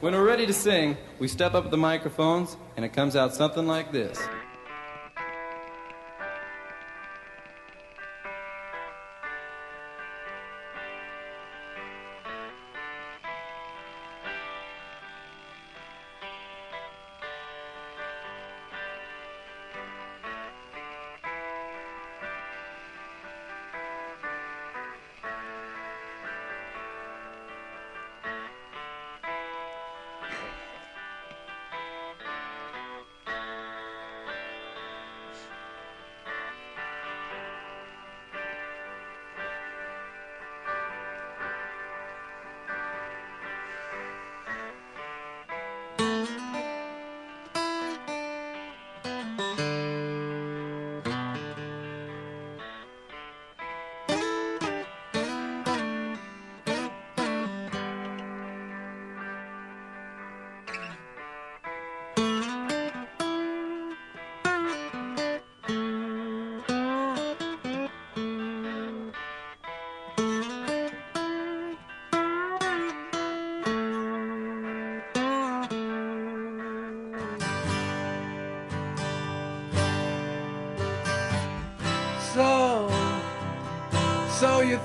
When we're ready to sing, we step up the microphones and it comes out something like this.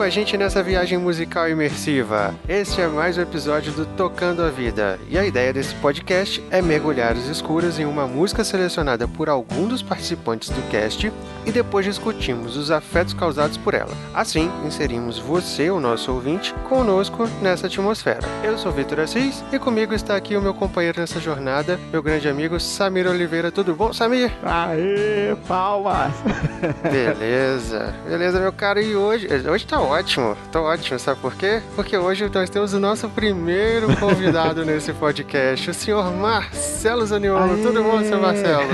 com a gente nessa viagem musical imersiva. Este é mais um episódio do Tocando a Vida. E a ideia desse podcast é mergulhar as escuras em uma música selecionada por algum dos participantes do cast e depois discutimos os afetos causados por ela. Assim, inserimos você, o nosso ouvinte, conosco nessa atmosfera. Eu sou Vitor Assis e comigo está aqui o meu companheiro nessa jornada, meu grande amigo Samir Oliveira. Tudo bom, Samir? Aê, palmas! Beleza, beleza, meu cara. E hoje, hoje tá ótimo, tá ótimo, sabe por quê? Porque hoje nós temos o nosso primeiro convidado nesse podcast, o senhor Marcelo Zaniolo. Aê! Tudo bom, seu Marcelo?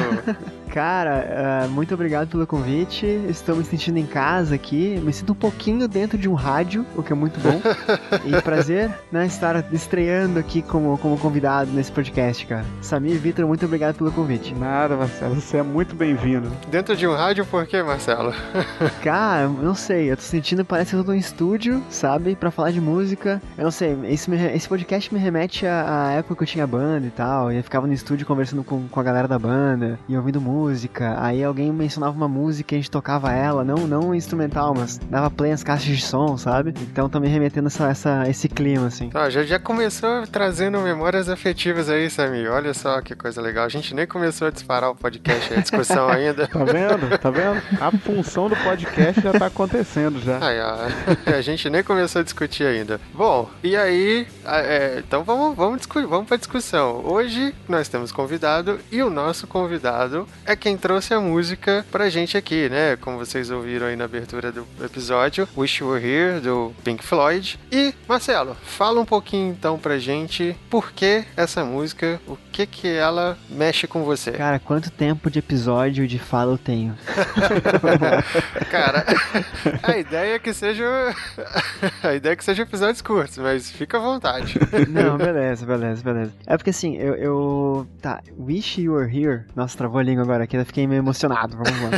Cara, ah, muito obrigado pelo convite. Estou me sentindo em casa aqui. Me sinto um pouquinho dentro de um rádio, o que é muito bom. e prazer, né, estar estreando aqui como, como convidado nesse podcast, cara. Samir e Vitor, muito obrigado pelo convite. Nada, Marcelo, você é muito bem-vindo. Dentro de um rádio, por quê, Marcelo? Cara, não sei, eu tô sentindo, parece que eu tô em estúdio, sabe, pra falar de música. Eu não sei, esse, me- esse podcast me remete à, à época que eu tinha banda e tal, e eu ficava no estúdio conversando com, com a galera da banda, e ouvindo música música, aí alguém mencionava uma música e a gente tocava ela, não, não instrumental, mas dava play nas caixas de som, sabe? Então também remetendo essa, essa, esse clima, assim. Ah, já, já começou trazendo memórias afetivas aí, Samir. Olha só que coisa legal. A gente nem começou a disparar o podcast, a discussão ainda. Tá vendo? Tá vendo? A função do podcast já tá acontecendo já. Ai, ai, a gente nem começou a discutir ainda. Bom, e aí, a- é, então vamos, vamos, discu vamos pra discussão. Hoje nós temos convidado e o nosso convidado é quem trouxe a música pra gente aqui, né? Como vocês ouviram aí na abertura do episódio, Wish You Were Here, do Pink Floyd. E, Marcelo, fala um pouquinho então pra gente por que essa música, o que que ela mexe com você. Cara, quanto tempo de episódio de fala eu tenho? Cara, a ideia é que seja. A ideia é que seja episódios curtos, mas fica à vontade. Não, beleza, beleza, beleza. É porque assim, eu, eu. Tá, Wish You Were Here. Nossa, travou a língua agora aqui, eu fiquei meio emocionado. Vamos lá.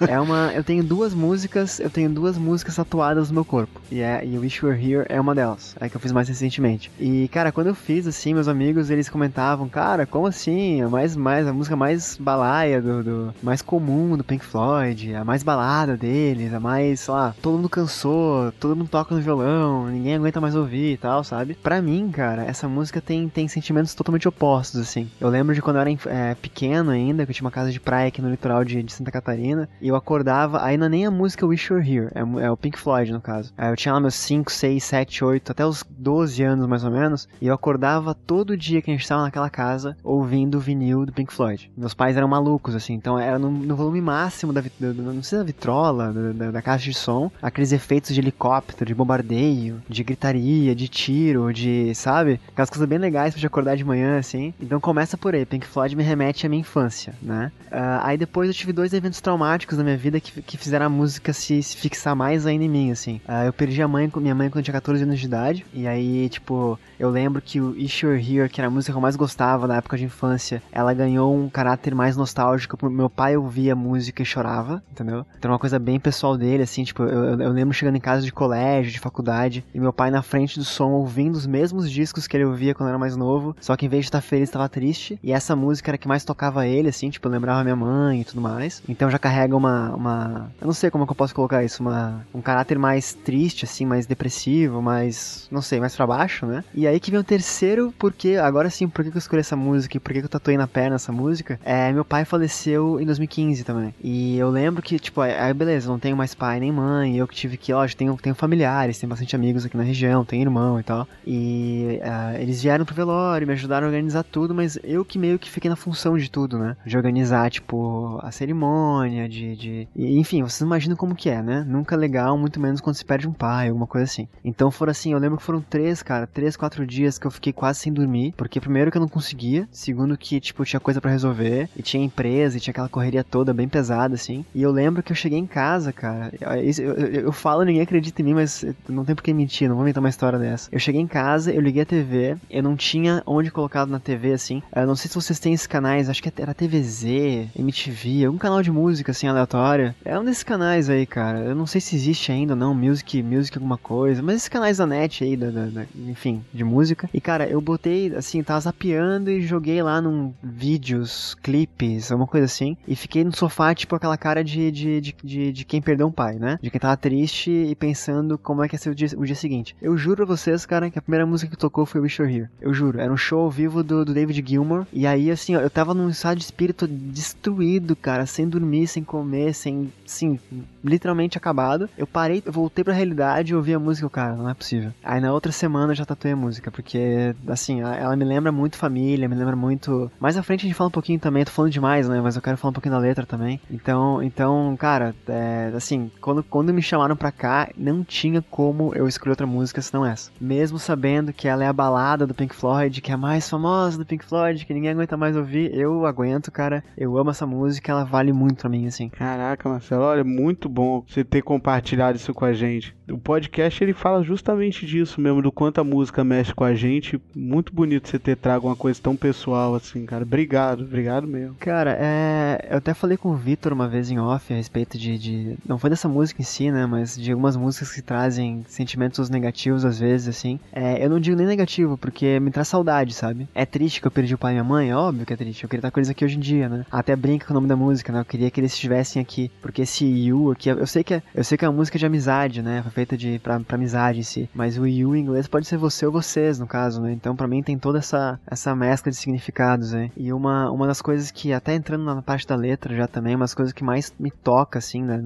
É uma. Eu tenho duas músicas, eu tenho duas músicas tatuadas no meu corpo. E, é, e Wish You Were Here é uma delas. É que eu fiz mais recentemente. E, cara, quando eu fiz, assim, meus amigos, eles comentavam, cara, como assim? A mais, mais, a música mais balaia do, do- mais comum do Pink Floyd, a mais balada deles, a mais, sei lá, todo mundo cansou, todo mundo toca no violão, ninguém aguenta mais ouvir e tal, sabe? Pra mim, cara, essa música tem, tem sentimentos totalmente opostos, assim. Eu lembro de quando eu era é, pequeno ainda, que eu tinha uma casa de praia aqui no litoral de, de Santa Catarina, e eu acordava, aí é nem a música Wish You Were Here, é, é o Pink Floyd, no caso. Aí eu tinha lá meus 5, 6, 7, 8, até os 12 anos mais ou menos, e eu acordava todo dia que a gente tava naquela casa ouvindo o vinil do Pink Floyd. Meus pais eram malucos, assim, então era no, no volume máximo da, do- do- não sei da vitrola, da, da- da caixa de som, aqueles efeitos de helicóptero, de bombardeio, de gritaria, de tiro, de, sabe? Aquelas coisas bem legais pra te acordar de manhã, assim. Então começa por aí, Pink Floyd me remete à minha infância, né? Ah, aí depois eu tive dois eventos traumáticos na minha vida que, que fizeram a música se, se fixar mais ainda em mim, assim. Ah, eu perdi a mãe, minha mãe quando eu tinha 14 anos de idade, e aí, tipo, eu lembro que o Wish You Were Here, que era a música que eu mais gostava na época de infância, ela ganhou um caráter mais nostálgico. Meu pai ouvia a música e chorava, entendeu? Então uma coisa bem pessoal dele, assim, tipo, eu, eu- lembro chegando em casa de colégio, de faculdade, e meu pai na frente do som ouvindo os mesmos discos que ele ouvia quando era mais novo, só que em vez de estar feliz, estava triste. E essa música era que mais tocava ele, assim, tipo, eu lembrava minha mãe e tudo mais. Então já carrega uma. uma eu não sei como é que eu posso colocar isso, uma, um caráter mais triste, assim, mais depressivo, mais. não sei, mais pra baixo, né? E aí que vem o terceiro, porque. Agora sim, por que eu escolhi essa música e por que que eu tatuei na perna essa música? É, meu pai faleceu em 2015 também. E eu lembro que, tipo, aí beleza, não tenho mais pai nem mãe, eu que tive que, lógico, tenho, tenho familiares, tenho bastante amigos aqui na região, tenho irmão e tal. E ah, eles vieram pro velório, me ajudaram a organizar tudo, mas eu que meio que fiquei na função de tudo, né? De organizar, tipo, a cerimônia, de. de... enfim, vocês imaginam como que é, né? Nunca legal, muito menos quando se perde um pai, alguma coisa assim. Então foram assim, eu lembro que foram três, cara, três, quatro dias que eu fiquei quase sem dormir, porque primeiro que eu não conseguia, segundo que, tipo, tinha coisa pra resolver, e tinha empresa, e tinha aquela correria toda bem pesada, assim. E eu lembro que eu cheguei em casa, cara, eu, eu, eu falo, ninguém acredita em mim, mas não tem por que mentir, não vou inventar uma história dessa. Eu cheguei em casa, eu liguei a TV, eu não tinha onde colocado na TV, assim. Eu não sei se vocês têm esses canais, acho que era TVZ, MTV, algum canal de música, assim, aleatória. É um desses canais aí, cara. Eu não sei se existe ainda ou não, Music, Music alguma coisa, mas esses canais da net aí, da, da- da- enfim, de música. E, cara, eu botei, assim, tava zapeando e joguei lá num vídeos, clipes, alguma coisa assim. E fiquei no sofá, tipo, aquela cara de, de, de, de, de quem perdeu um pai, né? De quem tava triste e pensando como é que ia ser o dia, o dia seguinte. Eu juro a vocês, cara, que a primeira música que tocou foi Wish You Were Here. Eu juro. Era um show ao vivo do, do David Gilmour. E aí, assim, ó, eu tava num estado de espírito destruído, cara, sem dormir, sem comer, sem, assim, literalmente acabado. Eu parei, eu voltei pra realidade e ouvi a música, cara, não é possível. Aí na outra semana eu já tatuei a música, porque, assim, ela me lembra muito família, me lembra muito. Mais à frente a gente fala um pouquinho também, eu tô falando demais, né? Mas eu quero falar um pouquinho da letra também. Então, então cara, é, assim, quando, quando me chamaram pra cá, não tinha como eu escolher outra música senão essa. Mesmo sabendo que ela é a balada do Pink Floyd, que é a mais famosa do Pink Floyd, que ninguém aguenta mais ouvir, eu aguento, cara. Eu amo essa música, ela vale muito pra mim, assim. Caraca, Marcelo, olha, muito bom você ter compartilhado isso com a gente. O podcast ele fala justamente disso mesmo, do quanto a música mexe com a gente. Muito bonito você ter trago uma coisa tão pessoal assim, cara. Obrigado, obrigado mesmo. Cara, é, eu até falei com o Vitor uma vez em off a respeito de, de- Não foi dessa música em si, né? Mas de algumas músicas que trazem sentimentos negativos às vezes, assim. É, eu não digo nem negativo, porque me traz saudade, sabe? É triste que eu perdi o pai e a mãe, é óbvio que é triste. Eu queria estar com eles aqui hoje em dia, né? Até brinca com o nome da música, né? Eu queria que eles estivessem aqui, porque esse you aqui, eu sei que é, eu sei que é uma música de amizade, né? Foi feita de pra, pra amizade em si, mas o you em inglês pode ser você ou vocês, no caso, né? Então para mim tem toda essa essa mescla de significados, né? E uma uma das coisas que até entrando na parte da letra já também, uma das coisas que mais me toca assim, né?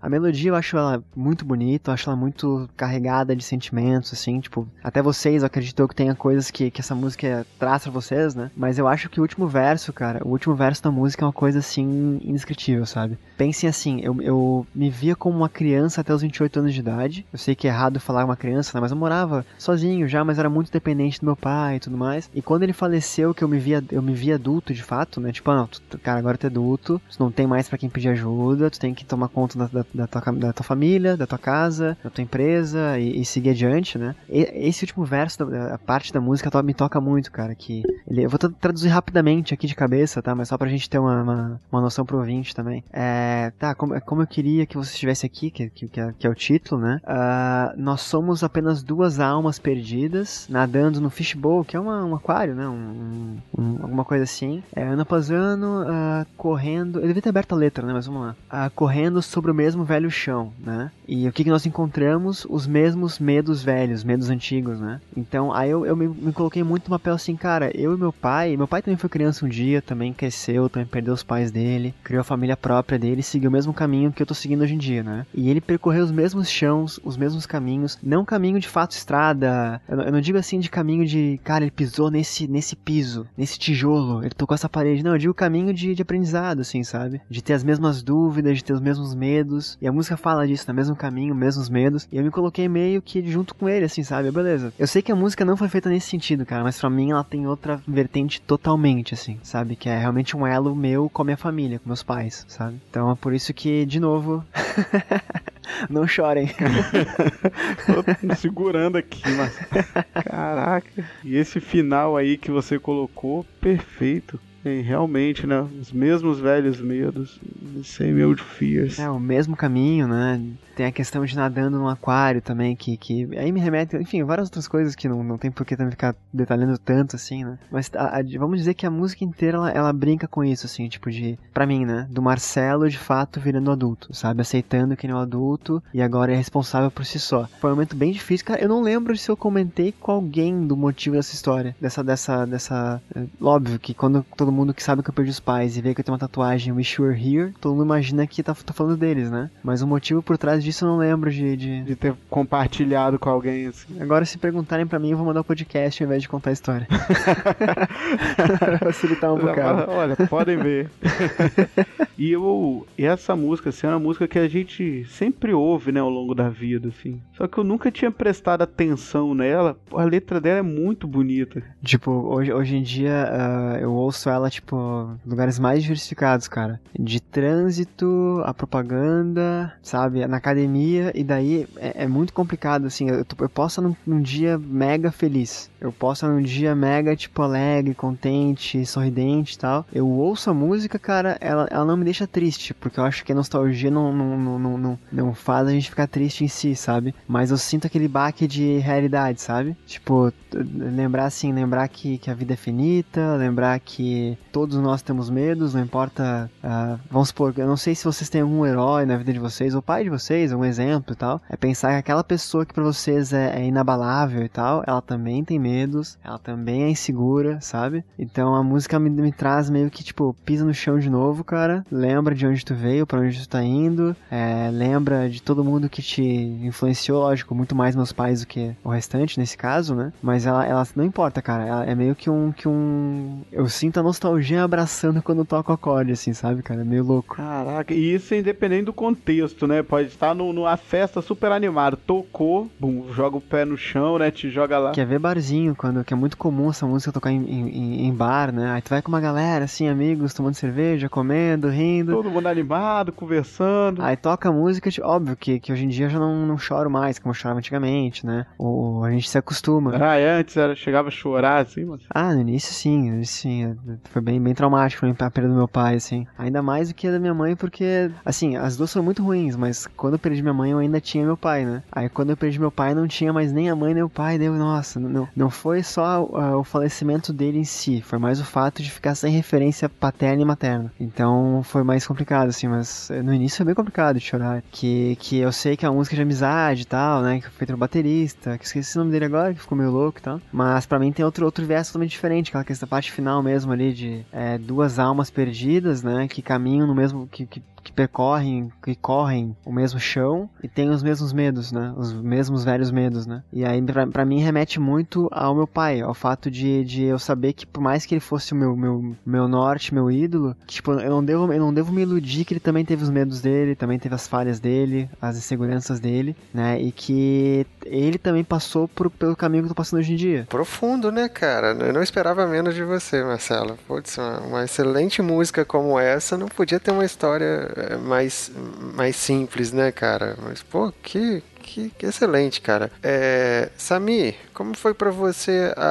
A melodia eu acho ela muito bonita, eu acho ela muito carregada de sentimentos assim, tipo, até vocês eu acredito que tenha coisas que que essa música traz pra vocês, né? Mas eu acho que o último verso, cara, o último verso da música é uma coisa assim indescritível, sabe? Pensem assim, eu, eu me via como uma criança até os 28 anos de idade. Eu sei que é errado falar uma criança, né? Mas eu morava sozinho já, mas era muito dependente do meu pai e tudo mais. E quando ele faleceu, que eu me via, eu me via adulto de fato, né? Tipo, ah, não, tu, cara, agora tu é adulto, tu não tem mais para quem pedir ajuda, tu tem que tomar conta da, da, da, tua, da tua família, da tua casa, da tua empresa e, e seguir adiante, né? E, esse último verso, a parte da música me toca muito, cara, que ele, eu vou traduzir rapidamente aqui de cabeça, tá? Mas só pra gente ter uma, uma, uma noção pro ouvinte também. É, tá, como, como eu queria que você estivesse aqui, que, que, que, é, que é o título, né? Uh, nós somos apenas duas almas perdidas, nadando no fishbowl, que é uma, um aquário, né? Um, um, alguma coisa assim. É, ano após ano, uh, correndo. Eu devia ter aberto a letra, né? Mas vamos lá. Uh, correndo sobre o mesmo velho chão, né? E o que, que nós encontramos? Os mesmos medos velhos, medos antigos, né? Então, aí eu, eu me, me coloquei muito no papel assim, cara, eu e meu pai, meu pai também foi criança um dia, também cresceu, também perdeu os pais dele, criou a família própria dele, seguiu o mesmo caminho que eu tô seguindo hoje em dia, né? E ele percorreu os mesmos chãos, os mesmos caminhos, não caminho de fato estrada, eu não, eu não digo assim de caminho de, cara, ele pisou nesse, nesse piso, nesse tijolo, ele tocou essa parede, não, eu digo caminho de, de aprendizado, assim, sabe? De ter as mesmas dúvidas, de ter os mesmos medos, e a música fala disso, no né? mesmo caminho, mesmos medos, e eu me coloquei meio que junto com ele, assim, sabe? Beleza. Eu sei que a música não foi feita nesse sentido, cara, mas pra mim ela tem outra vertente totalmente, assim, sabe? Que é realmente um elo meu com a minha família, com meus pais, sabe? Então é por isso que, de novo. Não chorem. Tô segurando aqui, mas. Caraca. E esse final aí que você colocou, perfeito. E realmente, né? Os mesmos velhos medos. Same old fears. É, o mesmo caminho, né? Tem a questão de nadando num aquário também, que, que aí me remete, enfim, várias outras coisas que não, não tem por que também ficar detalhando tanto, assim, né? Mas a, a, vamos dizer que a música inteira, ela, ela, brinca com isso, assim, tipo de, pra mim, né? Do Marcelo, de fato, virando adulto, sabe? Aceitando que ele é um adulto e agora é responsável por si só. Foi um momento bem difícil, cara. Eu não lembro se eu comentei com alguém do motivo dessa história, dessa, dessa, dessa... É, óbvio que quando todo mundo que sabe que eu perdi os pais e vê que eu tenho uma tatuagem Wish You Were Here, todo mundo imagina que tá, tô falando deles, né? Mas o motivo por trás disso eu não lembro de, de... de ter compartilhado com alguém assim. Agora, se perguntarem para mim, eu vou mandar o um podcast ao invés de contar a história. pra facilitar um bocado. Olha, podem ver. e eu, essa música, assim, é uma música que a gente sempre ouve, né, ao longo da vida, assim. Só que eu nunca tinha prestado atenção nela. A letra dela é muito bonita. Tipo, hoje, hoje em dia uh, eu ouço ela, tipo, lugares mais diversificados, cara. De trânsito, a propaganda, sabe? Na academia e daí é, é muito complicado, assim, eu, eu posso num, num, dia mega feliz, eu posso num dia mega, tipo, alegre, contente, sorridente e tal, eu ouço a música, cara, ela, ela não me deixa triste, porque eu acho que a nostalgia não, não, não, não, não, faz a gente ficar triste em si, sabe? Mas eu sinto aquele baque de realidade, sabe? Tipo, lembrar assim, lembrar que, que a vida é finita, lembrar que todos nós temos medos, não importa, uh, vamos supor, eu não sei se vocês têm algum herói na vida de vocês, ou pai de vocês, algum exemplo, exemplo e tal, é pensar que aquela pessoa que para vocês é, é, inabalável e tal, ela também tem medos, ela também é insegura, sabe? Então a música me, me traz meio que, tipo, pisa no chão de novo, cara, lembra de onde tu veio, para onde tu tá indo, é, lembra de todo mundo que te influenciou, lógico, muito mais meus pais do que o restante nesse caso, né? Mas ela, ela não importa, cara, ela é meio que um, que um... Eu sinto a nostalgia abraçando quando toco acorde, assim, sabe, cara? É meio louco. Caraca, e isso independente do contexto, né? Pode estar no, no festa super animado. Tocou, bum, joga o pé no chão, né? Te joga lá. Quer ver barzinho, quando, que é muito comum essa música tocar em, em, em bar, né? Aí tu vai com uma galera, assim, amigos, tomando cerveja, comendo, rindo rindo. Todo mundo animado, conversando. Aí toca música, tipo, óbvio que, que hoje em dia eu já não, não choro mais, como eu chorava antigamente, né? Ou a gente se acostuma. Ah, é, antes era, chegava a chorar, assim, mas... Ah, no início sim, no início sim. Foi bem, bem traumático a perda do meu pai, assim. Ainda mais do que a da minha mãe, porque, assim, as duas foram muito ruins, mas quando eu perdi minha mãe, eu ainda tinha meu pai, né? Aí quando eu perdi meu pai, não tinha mais nem a mãe nem o pai, deu, nossa, não, não foi só ah, o falecimento dele em si, foi mais o fato de ficar sem referência paterna e materna. Então foi mais complicado, assim, mas no início foi bem complicado de chorar. Que, que eu sei que é uma música de amizade e tal, né? Que foi feita pelo baterista, que esqueci o nome dele agora, que ficou meio louco e tal. Mas pra mim tem outro, outro verso totalmente diferente, aquela questão, parte final mesmo ali de é, duas almas perdidas, né? Que caminham no mesmo. que, que que percorrem, que correm o mesmo chão e têm os mesmos medos, né? Os mesmos velhos medos, né? E aí, pra, pra mim, remete muito ao meu pai, ao fato de, de eu saber que, por mais que ele fosse o meu, meu, meu norte, meu ídolo, que, tipo, eu não, devo, eu não devo me iludir que ele também teve os medos dele, também teve as falhas dele, as inseguranças dele, né? E que ele também passou por, pelo caminho que eu tô passando hoje em dia. Profundo, né, cara? Eu não esperava menos de você, Marcelo. Putz, uma, uma excelente música como essa não podia ter uma história mais, mais simples, né, cara? Mas, pô, que, que, que excelente, cara. É, Sami, como foi pra você a,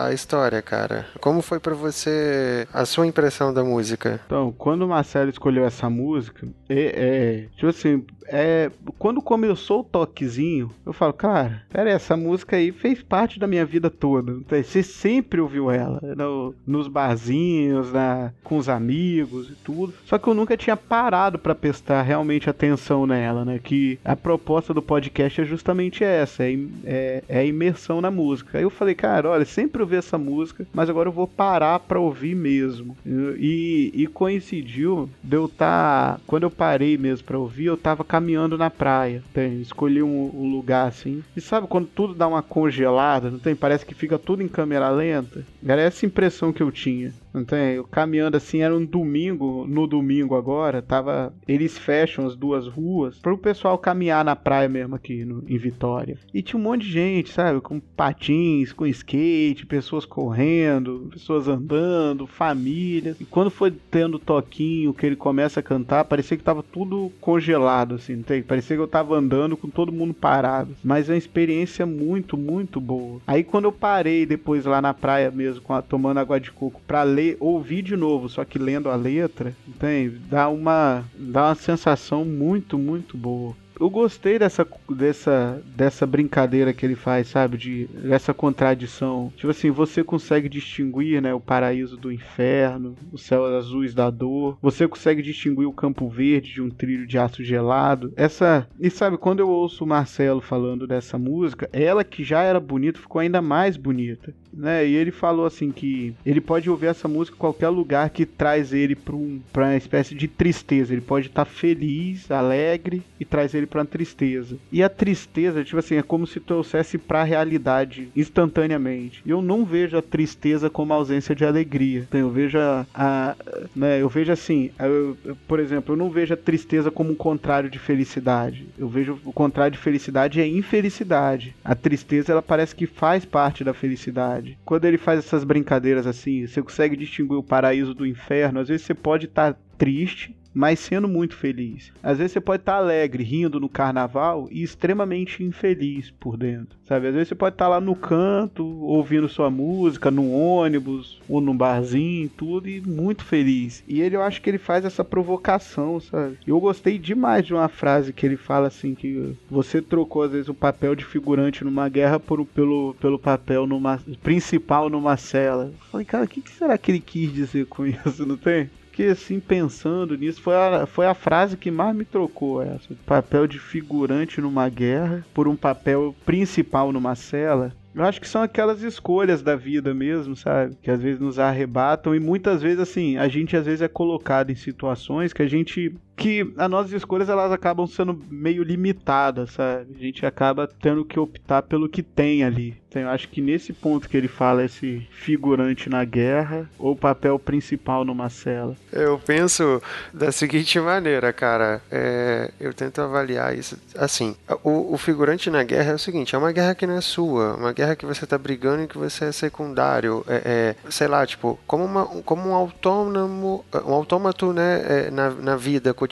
a, a história, cara? Como foi pra você a sua impressão da música? Então, quando o Marcelo escolheu essa música, é, é tipo assim, é, quando começou o toquezinho, eu falo, cara, pera aí, essa música aí fez parte da minha vida toda. Então, Você sempre ouviu ela, no- nos barzinhos, na, com os amigos e tudo. Só que eu nunca tinha parado pra prestar realmente atenção nela, né? Que a proposta do podcast é justamente essa, é, é, é a imersão na música. Aí eu falei, cara, olha, sempre ouvi essa música, mas agora eu vou parar pra ouvir mesmo. E, e coincidiu de eu estar. quando eu parei mesmo pra ouvir, eu tava caminhando na praia. Tem, escolhi um, um lugar assim. E sabe quando tudo dá uma congelada, não tem? Parece que fica tudo em câmera lenta. Era essa impressão que eu tinha. Não tem? Eu caminhando assim, era um domingo, no domingo agora, tava. Eles fecham as duas ruas para o pessoal caminhar na praia mesmo aqui no- em Vitória. E tinha um monte de gente, sabe? Com patins, com skate, pessoas correndo, pessoas andando, famílias. E quando foi tendo toquinho que ele começa a cantar, parecia que tava tudo congelado, assim, não tem? Parecia que eu tava andando com todo mundo parado. Mas é uma experiência muito, muito boa. Aí quando eu parei depois lá na praia mesmo, a- tomando água de coco, pra ler, ouvir de novo, só que lendo a letra, tem, dá uma, dá uma sensação muito, muito boa. Eu gostei dessa, dessa, dessa brincadeira que ele faz, sabe? De, dessa contradição. Tipo assim, você consegue distinguir né, o paraíso do inferno, os céus azuis da dor. Você consegue distinguir o campo verde de um trilho de aço gelado. Essa. E sabe, quando eu ouço o Marcelo falando dessa música, ela que já era bonita ficou ainda mais bonita. Né? E ele falou assim que ele pode ouvir essa música em qualquer lugar que traz ele para um, pra uma espécie de tristeza. Ele pode estar feliz, alegre e traz ele para uma tristeza. E a tristeza, tipo assim, é como se trouxesse para a realidade instantaneamente. E eu não vejo a tristeza como ausência de alegria. Então eu vejo a, a- né, eu vejo assim, eu- eu- por exemplo, eu não vejo a tristeza como um contrário de felicidade. Eu vejo o contrário de felicidade é infelicidade. A tristeza ela parece que faz parte da felicidade. Quando ele faz essas brincadeiras assim, você consegue distinguir o paraíso do inferno. Às vezes você pode estar triste, mas sendo muito feliz. Às vezes você pode estar alegre, rindo no carnaval e extremamente infeliz por dentro, sabe? Às vezes você pode estar lá no canto, ouvindo sua música, no ônibus ou num barzinho, tudo e muito feliz. E ele, eu acho que ele faz essa provocação, sabe? Eu gostei demais de uma frase que ele fala assim que você trocou às vezes o papel de figurante numa guerra por, pelo, pelo papel numa, principal numa cela. Eu falei, cara, o que, que será que ele quis dizer com isso, não tem? Fiquei assim pensando nisso, foi a, foi a frase que mais me trocou essa. Papel de figurante numa guerra por um papel principal numa cela. Eu acho que são aquelas escolhas da vida mesmo, sabe? Que às vezes nos arrebatam e muitas vezes assim, a gente às vezes é colocado em situações que a gente que as nossas escolhas elas acabam sendo meio limitadas, sabe? A gente acaba tendo que optar pelo que tem ali. Então eu acho que nesse ponto que ele fala esse figurante na guerra ou papel principal numa cela. Eu penso da seguinte maneira, cara. É, eu tento avaliar isso assim. O, o, figurante na guerra é o seguinte: é uma guerra que não é sua, uma guerra que você tá brigando e que você é secundário. É, é sei lá, tipo, como, uma, como um autônomo, um autômato, né, é, na, na vida cotidiana,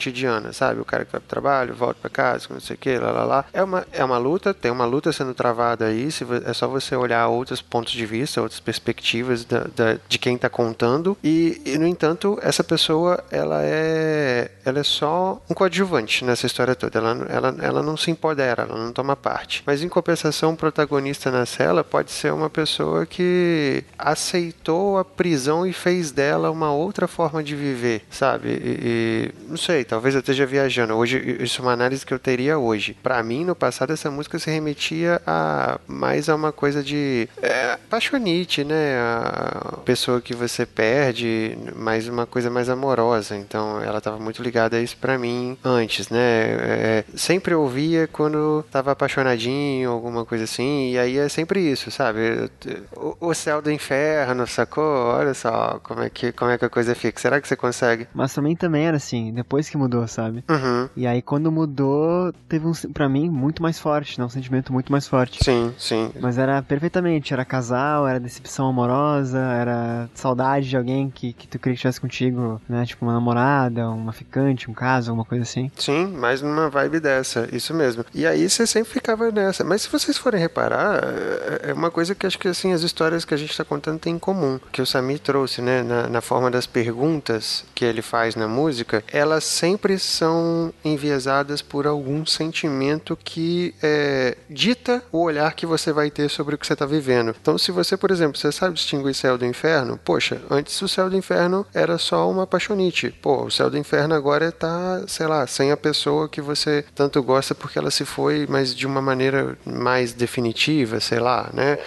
sabe? O cara que vai pro trabalho, volta para casa, não sei o que, lá, lá, lá. É uma, é uma luta, tem uma luta sendo travada aí, se, é só você olhar outros pontos de vista, outras perspectivas da, da, de quem está contando. E, e, no entanto, essa pessoa ela é, ela é só um coadjuvante nessa história toda. Ela, ela, ela não se empodera, ela não toma parte. Mas em compensação, o protagonista na cela pode ser uma pessoa que aceitou a prisão e fez dela uma outra forma de viver, sabe? E, e não sei, talvez eu esteja viajando. Hoje, isso é uma análise que eu teria hoje. Para mim, no passado, essa música se remetia a mais a uma coisa de é, paixonite, né? A pessoa que você perde, mas uma coisa mais amorosa. Então ela estava muito ligada a isso para mim antes, né? É, sempre ouvia quando estava apaixonadinho, alguma coisa assim. E aí é sempre isso, sabe? O, o, céu do inferno, sacou? Olha só como é que como é que a coisa fica. Será que você consegue? Mas também também era assim, depois que mudou, sabe? Uhum. E aí quando mudou, teve um para mim muito mais forte, né? Um sentimento muito mais forte. Sim, sim. Mas era perfeitamente. Era casal, era decepção amorosa, era saudade de alguém que, que tu queria que estivesse contigo, né? Tipo uma namorada, uma ficante, um caso, alguma coisa assim. Sim, mais numa vibe dessa, isso mesmo. E aí você sempre ficava nessa. Mas se vocês forem reparar, é, é uma coisa que acho que assim, as histórias que a gente está contando têm em comum. Que o Sami trouxe, né? Na, na forma das perguntas que ele faz na música, elas sempre são enviesadas por algum sentimento que é, dita o olhar que você vai ter sobre o que você está vivendo. Então, se você, por exemplo, você sabe distinguir céu do inferno, poxa, antes o céu do inferno era só uma paixonite. Pô, o céu do inferno agora está, sei lá, sem a pessoa que você tanto gosta porque ela se foi, mas de uma maneira mais definitiva, sei lá, né?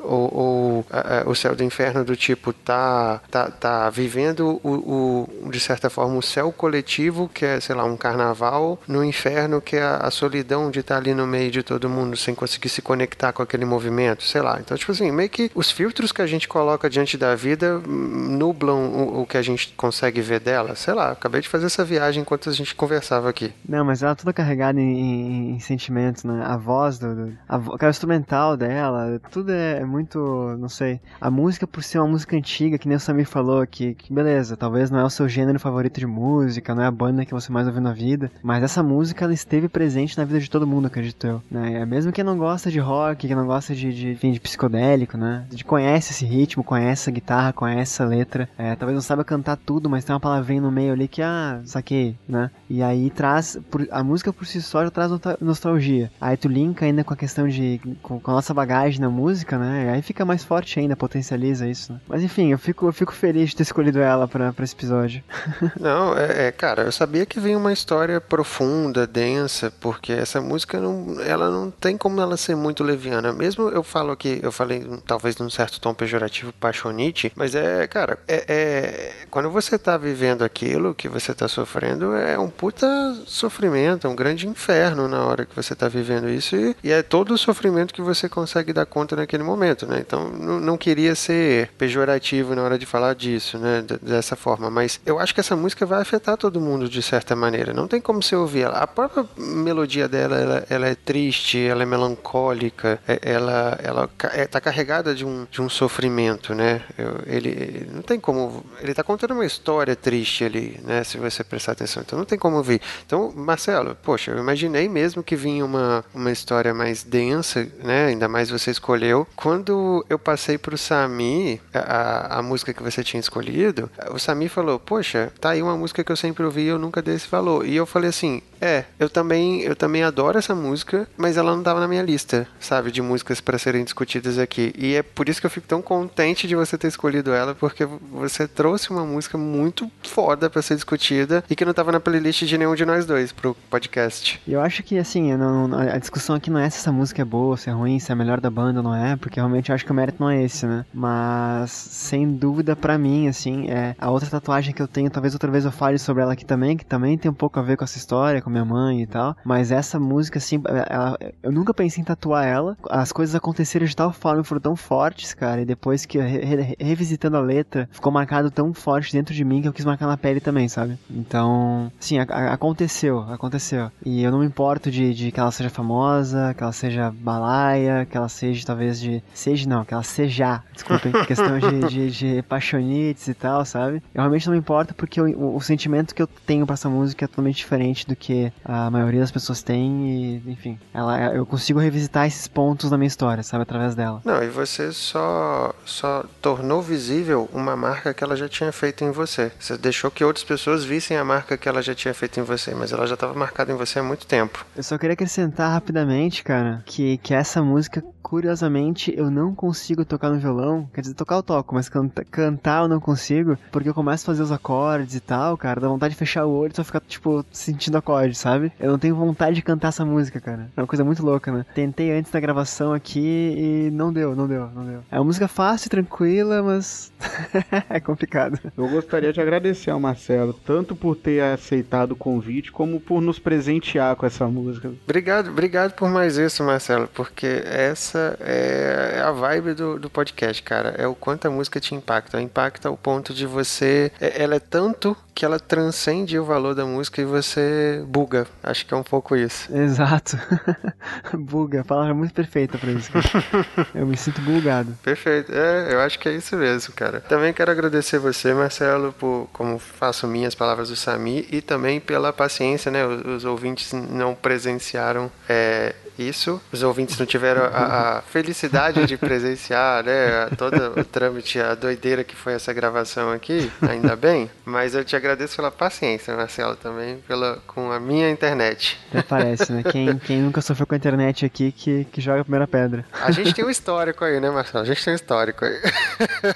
Ou, ou a, a, o céu do inferno do tipo tá, tá, tá vivendo o, o, de certa forma, o céu coletivo, que é, sei lá, um carnaval, no inferno, que é a, solidão de estar tá ali no meio de todo mundo sem conseguir se conectar com aquele movimento sei lá. Então, tipo assim, meio que os filtros que a gente coloca diante da vida nublam o, o que a gente consegue ver dela. Sei lá, acabei de fazer essa viagem enquanto a gente conversava aqui. Não, mas ela é toda carregada em, em, em sentimentos, né? A voz do. do a, aquela instrumental dela, tudo é muito. Não sei. A música, por ser uma música antiga, que nem o Samir falou, que, que beleza, talvez não é o seu gênero favorito de música, não é a que você mais ouviu na vida, mas essa música ela esteve presente na vida de todo mundo, acredito eu. Né? Mesmo quem não gosta de rock, quem não gosta de, de, enfim, de psicodélico, né? Gente conhece esse ritmo, conhece a guitarra, conhece a letra. É, talvez não saiba cantar tudo, mas tem uma palavrinha no meio ali que, ah, saquei, né? E aí traz, a música por si só já traz nostalgia. Aí tu linka ainda com a questão de, com, com a nossa bagagem na música, né? Aí fica mais forte ainda, potencializa isso, né? Mas enfim, eu fico, eu fico feliz de ter escolhido ela pra esse episódio. não, é, é, cara, eu sabia que vinha uma história profunda, densa, porque essa música não, ela não tem como ela ser muito leviana. Mesmo eu falo que eu falei talvez num certo tom pejorativo paixonite, mas é, cara, é, é quando você tá vivendo aquilo que você tá sofrendo, é um puta sofrimento, é um grande inferno na hora que você tá vivendo isso e, e é todo o sofrimento que você consegue dar conta naquele momento, né? Então não, não queria ser pejorativo na hora de falar disso, né? dessa forma, mas eu acho que essa música vai afetar todo mundo de certa maneira. Não tem como você ouvir ela. A própria melodia dela, ela, ela é triste, ela é melancólica, é, ela, ela é, tá carregada de um, de um sofrimento, né? Eu, ele não tem como. Ele tá contando uma história triste ali, né? Se você prestar atenção. Então não tem como ouvir. Então, Marcelo, poxa, eu imaginei mesmo que vinha uma, uma história mais densa, né? Ainda mais você escolheu. Quando eu passei pro Sami, a, a música que você tinha escolhido, o Sami falou: Poxa, tá aí uma música que eu sempre ouvi eu nunca dei esse valor. E eu falei assim: É, eu também, eu também adoro essa música, mas ela não tava na minha lista, sabe, de músicas para serem discutidas aqui. E é por isso que eu fico tão contente de você ter escolhido ela, porque você trouxe uma música muito foda para ser discutida e que não tava na playlist de nenhum de nós dois pro podcast. Eu acho que, assim, não, a discussão aqui não é se essa música é boa, se é ruim, se é a melhor da banda não é, porque realmente eu acho que o mérito não é esse, né? Mas, sem dúvida, para mim, assim, é a outra tatuagem que eu tenho, talvez outra vez eu fale sobre ela aqui também, que também tem um pouco a ver com essa história, com minha mãe e tal, mas essa música, assim, ela, eu nunca pensei em tatuar ela, as coisas aconteceram de tal forma, foram tão fortes, cara, e depois que, re, re, revisitando a letra, ficou marcado tão forte dentro de mim que eu quis marcar na pele também, sabe? Então, sim, aconteceu, aconteceu. E eu não me importo de, de que ela seja famosa, que ela seja balaia, que ela seja talvez de. Seja não, que ela seja, desculpem, questão de, de, de paixonites e tal, sabe? Eu realmente não me importo porque o, o, sentimento que eu tenho pra essa música é totalmente diferente do que a maioria das pessoas tem e, enfim, ela, eu consigo revisitar esses pontos da minha história, sabe, através dela. Não, e você só, só tornou visível uma marca que ela já tinha feito em você. Você deixou que outras pessoas vissem a marca que ela já tinha feito em você, mas ela já estava marcada em você há muito tempo. Eu só queria acrescentar rapidamente, cara, que, que essa música, curiosamente, eu não consigo tocar no violão. Quer dizer, tocar eu toco, mas canta, cantar eu não consigo, porque eu começo a fazer os acordes e tal, cara, dá vontade de fechar o olho e só ficar, tipo, sentindo acorde, sabe? Eu não tenho vontade de cantar essa música, cara. É uma coisa muito louca, né? Tentei antes da gravação aqui e não deu, não deu, não deu. É uma música fácil, tranquila, mas é complicado. Eu gostaria de agradecer ao Marcelo, tanto por ter aceitado o convite, como por nos presentear com essa música. Obrigado, obrigado por mais isso, Marcelo, porque essa é a vibe do, do podcast, cara. É o quanto a música te impacta. Impacta ao ponto de você. É, ela é tanto que ela transcende o valor da música e você buga. Acho que é um pouco isso. Exato. buga, palavra muito perfeita para isso. Eu me sinto bugado. Perfeito. É, eu acho que é isso mesmo, cara. Também quero agradecer você, Marcelo, por como faço minhas palavras do Sami e também pela paciência, né? Os, os ouvintes não presenciaram é, isso. Os ouvintes não tiveram a, a felicidade de presenciar, né? Todo o trâmite, a doideira que foi essa gravação aqui, ainda bem. Mas eu te agradeço pela paciência, Marcelo, também pela, com a minha internet. Até parece, né? Quem, quem nunca sofreu com a internet aqui que, que joga a primeira pedra. A gente tem um histórico aí, né, Marcelo? A gente tem um histórico aí.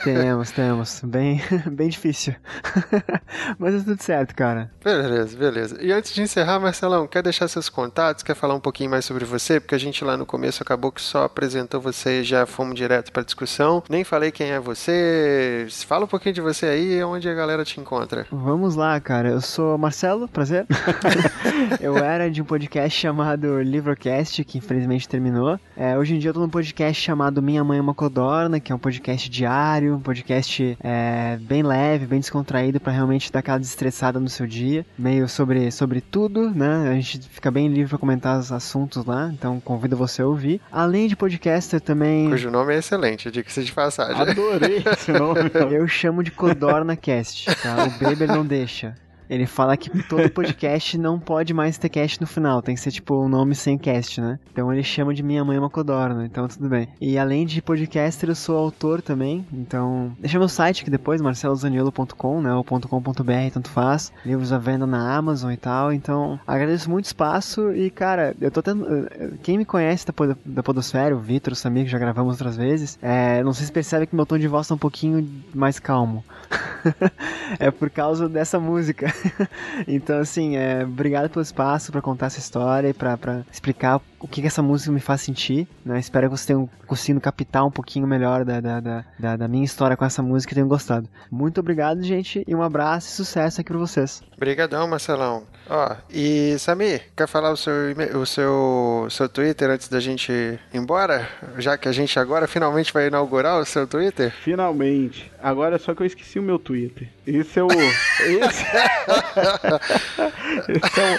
Temos, temos. Bem, bem difícil. Mas é tudo certo, cara. Beleza, beleza. E antes de encerrar, Marcelão, quer deixar seus contatos? Quer falar um pouquinho mais sobre você, porque a gente lá no começo acabou que só apresentou você e já fomos direto para discussão. Nem falei quem é você. Fala um pouquinho de você aí, onde a galera te encontra. Vamos lá, cara. Eu sou Marcelo, prazer. eu era de um podcast chamado Livrocast, que infelizmente terminou. É, hoje em dia eu tô num podcast chamado Minha Mãe é uma Codorna, que é um podcast diário, um podcast é, bem leve, bem descontraído para realmente dar aquela desestressada no seu dia. Meio sobre, sobre tudo, né? A gente fica bem livre para comentar os assuntos lá então convido você a ouvir. Além de podcaster também. Cujo nome é excelente, diga-se de passagem. Adorei esse nome. Eu chamo de Codorna Cast, tá? O Beber não deixa. Ele fala que todo podcast não pode mais ter cast no final, tem que ser tipo um nome sem cast, né? Então ele chama de Minha Mãe é uma Codorna, então tudo bem. E além de podcaster, eu sou autor também, então deixa meu site aqui depois, marcelozaniolo.com, né, ou .com.br, tanto faz. Livros à venda na Amazon e tal, então agradeço muito espaço e, cara, eu tô tendo... Quem me conhece da, pod da Podosfera, o Vitor, o Samir, que já gravamos outras vezes, é, não sei se percebe que meu tom de voz tá um pouquinho mais calmo. é por causa dessa música. então, assim, é, obrigado pelo espaço para contar essa história e pra explicar o que, que essa música me faz sentir. Né? Espero que vocês tenham conseguido captar um pouquinho melhor da, da, da, da minha história com essa música e tenham gostado. Muito obrigado, gente, e um abraço e sucesso aqui pra vocês. Obrigadão, Marcelão. Ó, e Samir, quer falar o seu, o seu, seu Twitter antes da gente ir embora? Já que a gente agora finalmente vai inaugurar o seu Twitter? Finalmente. Agora só que eu esqueci o meu Twitter. Esse é o. Esse, esse é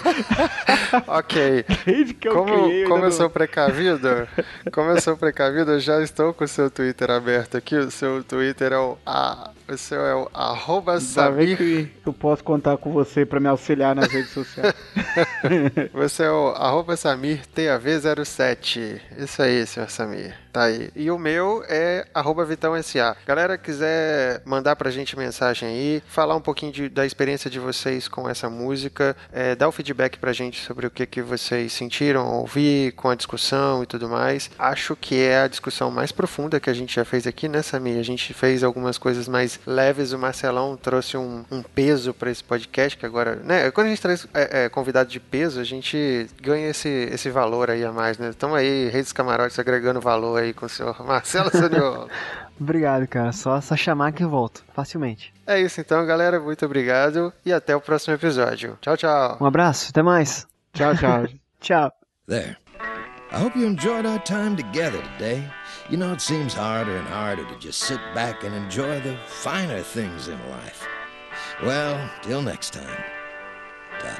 o. ok. Desde que eu como, criei, como eu não... sou precavido, como eu sou precavido, eu já estou com o seu Twitter aberto aqui. O seu Twitter é o a O seu é o arroba Samir. que eu posso contar com você pra me auxiliar nas redes sociais. Você é o arroba Samir TAV07. Isso aí, senhor Samir. Tá aí. E o meu é arroba Vitão SA. Galera, quiser mandar pra gente mensagem aí, falar um pouquinho de- da experiência de vocês com essa música, é, dar o feedback pra gente sobre o que, que vocês sentiram, ouvir com a discussão e tudo mais. Acho que é a discussão mais profunda que a gente já fez aqui, né, Samir? A gente fez algumas coisas mais leves. O Marcelão trouxe um, um peso pra esse podcast, que agora, né? Quando a gente traz é, é, convidado de peso, a gente ganha esse, esse valor aí a mais, né? Estamos aí, Redes Camarotes, agregando valor aí com o senhor Marcelo Saniolo. Obrigado, cara. Só, só chamar que eu volto. Facilmente. é isso então, galera. Muito obrigado e até o próximo episódio. Tchau, tchau. Um abraço. Até mais. Tchau, tchau. Tchau. There. I hope you enjoyed our time together today. You know, it seems harder and harder to just sit back and enjoy the finer things in life. Well, till next time. Ta